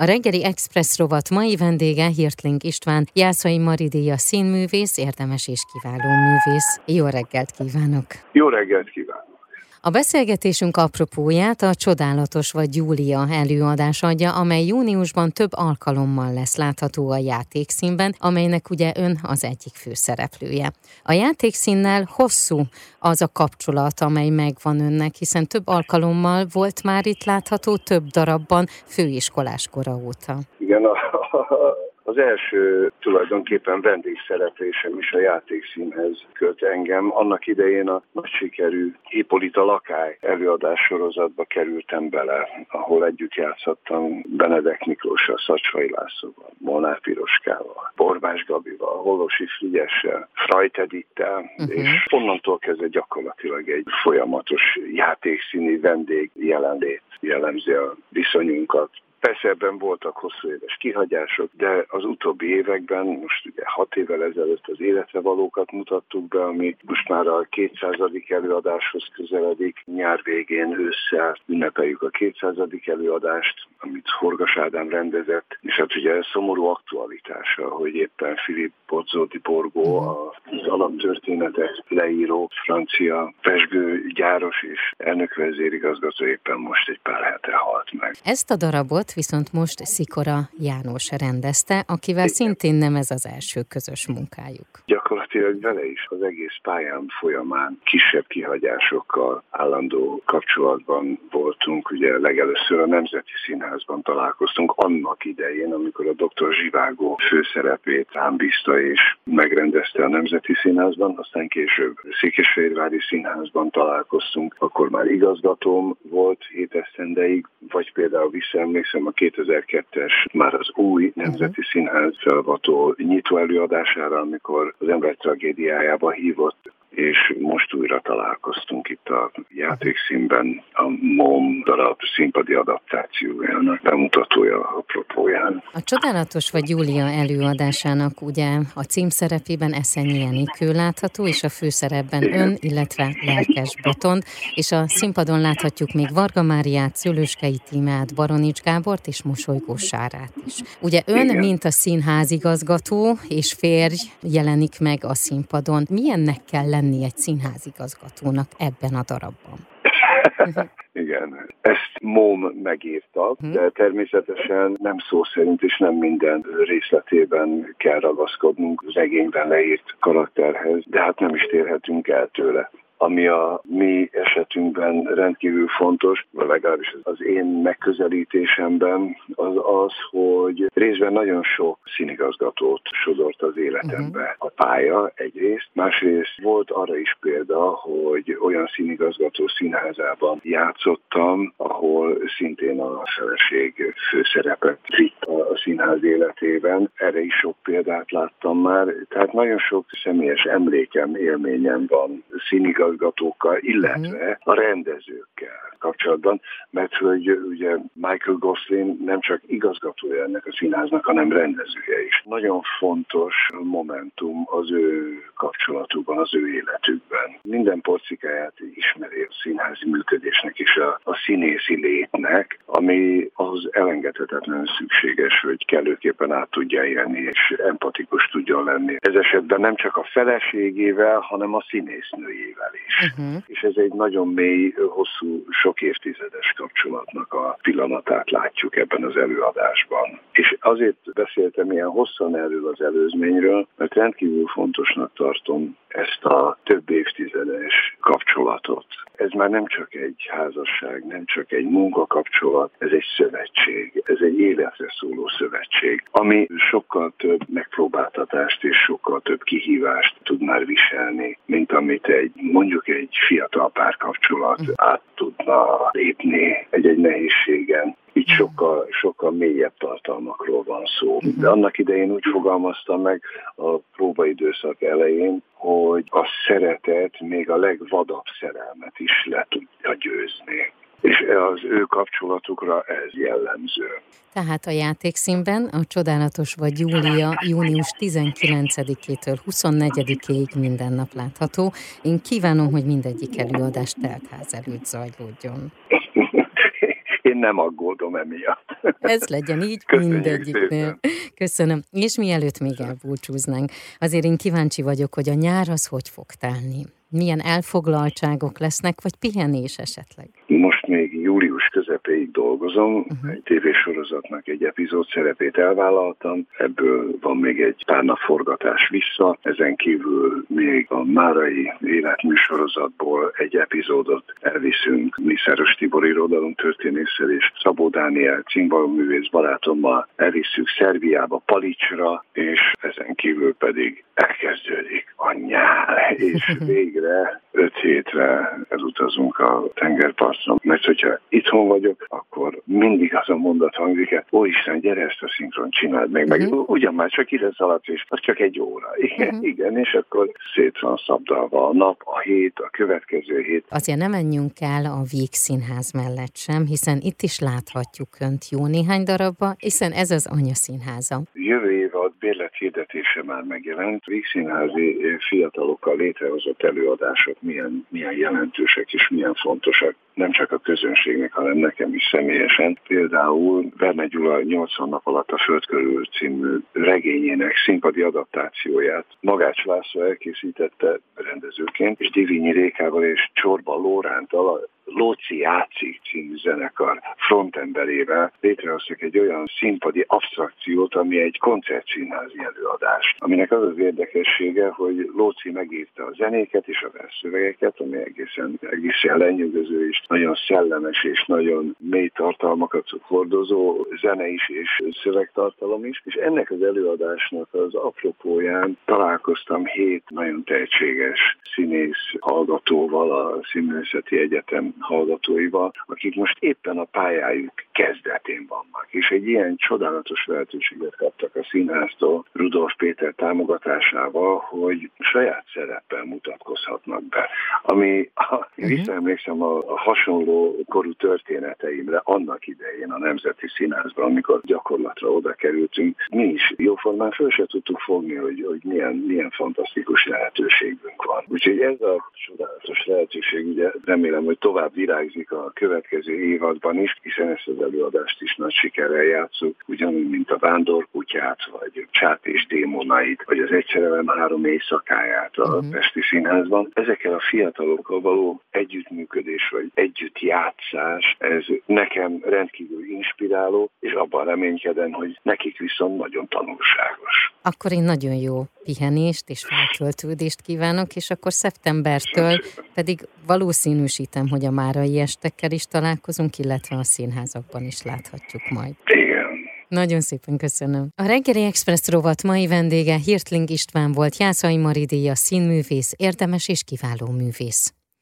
A reggeli Express rovat mai vendége Hirtling István, Jászai Maridéja színművész, érdemes és kiváló művész. Jó reggelt kívánok! Jó reggelt kívánok! A beszélgetésünk apropóját a Csodálatos vagy Júlia előadás adja, amely júniusban több alkalommal lesz látható a játékszínben, amelynek ugye ön az egyik főszereplője. A játékszínnel hosszú az a kapcsolat, amely megvan önnek, hiszen több alkalommal volt már itt látható, több darabban főiskolás kora óta. Igen, a, a, az első tulajdonképpen vendégszereplésem is a játékszínhez köt engem. Annak idején a nagy sikerű Hippolita Lakály előadás sorozatba kerültem bele, ahol együtt játszottam Benedek Miklóssal, Szacsvai Lászlóval, Molnár Piroskával, Borbás Gabival, Holosi Frigyessel, Frajt Edittel, uh-huh. és onnantól kezdve gyakorlatilag egy folyamatos játékszíni vendég jelenlét jellemzi a viszonyunkat. Persze ebben voltak hosszú éves kihagyások, de az utóbbi években, most ugye hat évvel ezelőtt az életre valókat mutattuk be, ami most már a 200. előadáshoz közeledik. Nyár végén ősszel ünnepeljük a 200. előadást, amit Horgas Ádám rendezett, és hát ugye szomorú aktualitása, hogy éppen Filip Pozzódi Borgó, az alaptörténetet leíró francia pesgőgyáros és elnökvezérigazgató éppen most egy pár hete halt meg. Ezt a darabot darabot viszont most Szikora János rendezte, akivel Igen. szintén nem ez az első közös munkájuk. Gyakorlatilag vele is az egész pályán folyamán kisebb kihagyásokkal állandó kapcsolatban voltunk. Ugye legelőször a Nemzeti Színházban találkoztunk annak idején, amikor a Dr. Zsivágó főszerepét rám bízta és megrendezte a Nemzeti Színházban, aztán később Székesfehérvári Színházban találkoztunk, akkor már igazgatóm volt hét esztendeig, vagy például visszaemlékszem, emlékszem a 2002-es, már az új Nemzeti Színház felvató nyitó előadására, amikor az ember tragédiájába hívott és most újra találkoztunk itt a játékszínben a MOM darab színpadi adaptációjának bemutatója apropóján. A Csodálatos vagy Júlia előadásának ugye a címszerepében Eszenyi Enikő látható, és a főszerepben Igen. ön, illetve Lelkes Botond, és a színpadon láthatjuk még Varga Máriát, Szülőskei Tímát, Baronics Gábort és Mosolygó Sárát is. Ugye ön, Igen. mint a színházigazgató és férj jelenik meg a színpadon. Milyennek kell lenni lenni egy színházigazgatónak ebben a darabban? Igen, ezt MOM megírta, hm. de természetesen nem szó szerint és nem minden részletében kell ragaszkodnunk az egényben leírt karakterhez, de hát nem is térhetünk el tőle ami a mi esetünkben rendkívül fontos, vagy legalábbis az én megközelítésemben, az az, hogy részben nagyon sok színigazgatót sodort az életembe uh-huh. a pálya egyrészt, másrészt volt arra is példa, hogy olyan színigazgató színházában játszottam, ahol szintén a feleség főszerepet vitt a színház életében. Erre is sok példát láttam már, tehát nagyon sok személyes emlékem, élményem van színigazgató igazgatókkal, illetve a rendezőkkel kapcsolatban, mert hogy ugye Michael Goslin nem csak igazgatója ennek a színháznak, hanem rendezője is. Nagyon fontos momentum az ő kapcsolatukban, az ő életükben. Minden porcikáját ismeri a színházi működésnek és a, a színészi létnek, ami az elengedhetetlenül szükséges, hogy kellőképpen át tudja élni és empatikus tudjon lenni. Ez esetben nem csak a feleségével, hanem a színésznőjével. Uh-huh. És ez egy nagyon mély, hosszú, sok évtizedes kapcsolatnak a pillanatát látjuk ebben az előadásban. És azért beszéltem ilyen hosszan erről az előzményről, mert rendkívül fontosnak tartom ezt a több évtizedes kapcsolatot. Ez már nem csak egy házasság, nem csak egy munkakapcsolat, ez egy szövetség, ez egy életre szóló szövetség, ami sokkal több megpróbáltatást és sokkal több kihívást tud már viselni, mint amit egy mondjuk egy fiatal párkapcsolat át tudna lépni egy-egy nehézségen így sokkal, sokkal mélyebb tartalmakról van szó. De annak idején úgy fogalmaztam meg a próbaidőszak elején, hogy a szeretet még a legvadabb szerelmet is le tudja győzni és az ő kapcsolatukra ez jellemző. Tehát a játékszínben a Csodálatos vagy Júlia június 19-től 24-ig minden nap látható. Én kívánom, hogy mindegyik előadást teltház előtt zajlódjon. Nem aggódom emiatt. Ez legyen így mindegyiknél. Köszönöm. És mielőtt még elbúcsúznánk, azért én kíváncsi vagyok, hogy a nyár az hogy fog telni. Milyen elfoglaltságok lesznek, vagy pihenés esetleg? Most még július közepéig dolgozom, uh-huh. egy tévésorozatnak egy epizód szerepét elvállaltam, ebből van még egy pár nap forgatás vissza, ezen kívül még a Márai életműsorozatból egy epizódot elviszünk Miszáros Tibor irodalom történésszel és Szabó Dániel művész barátommal. Elviszünk Szerbiába, Palicsra, és ezen kívül pedig elkezdődik a nyár, és végre öt hétre elutazunk a tengerpartra, mert hogyha itthon vagyok, akkor mindig az a mondat hangzik el, ó Isten, gyere ezt a szinkron csináld meg, meg uh-huh. ugyan már csak ide szaladsz, és az csak egy óra. Igen, uh-huh. igen, és akkor szét van szabdalva a nap, a hét, a következő hét. Azért nem menjünk el a Víg Színház mellett sem, hiszen itt is láthatjuk Önt jó néhány darabba, hiszen ez az anya színháza. Jövő év a bérlet hirdetése már megjelent. Víg Színházi fiatalokkal létrehozott előadások milyen, milyen jelentősek és milyen fontosak nem csak a közönségnek, hanem nekem is személyesen. Például Verne Gyula 80 nap alatt a Föld körül című regényének színpadi adaptációját Magács László elkészítette rendezőként, és Divinyi Rékával és Csorba Lóránttal Lóci játszik című zenekar frontemberével létrehoztak egy olyan színpadi abstrakciót, ami egy koncertszínházi előadás, aminek az az érdekessége, hogy Lóci megírta a zenéket és a verszövegeket, ami egészen, egészen lenyűgöző és nagyon szellemes és nagyon mély tartalmakat hordozó zene is és szövegtartalom is, és ennek az előadásnak az apropóján találkoztam hét nagyon tehetséges színész hallgatóval a Színművészeti Egyetem hallgatóival, akik most éppen a pályájuk kezdetén vannak. És egy ilyen csodálatos lehetőséget kaptak a színháztól Rudolf Péter támogatásával, hogy saját szereppel mutatkozhatnak be. Ami, ha én visszaemlékszem a, a hasonló korú történeteimre annak idején a Nemzeti Színházban, amikor gyakorlatra oda kerültünk, mi is jóformán föl se tudtuk fogni, hogy, hogy milyen, milyen fantasztikus lehetőségünk van. Úgyhogy ez a csodálatos lehetőség, ugye remélem, hogy tovább virágzik a következő évadban is, hiszen ezt az előadást is nagy sikerrel játszunk, ugyanúgy, mint a Vándorkutyát, vagy Csát és Démonait, vagy az Egyszerelem három éjszakáját a uh-huh. Pesti Színházban. Ezekkel a fiatalokkal való együttműködés, vagy együttjátszás, ez nekem rendkívül inspiráló, és abban reménykedem, hogy nekik viszont nagyon tanulságos. Akkor én nagyon jó pihenést és feltöltődést kívánok, és akkor szeptembertől pedig valószínűsítem, hogy a márai estekkel is találkozunk, illetve a színházakban is láthatjuk majd. Igen. Nagyon szépen köszönöm. A reggeli Express rovat mai vendége Hirtling István volt, Jászai Maridéja színművész, érdemes és kiváló művész.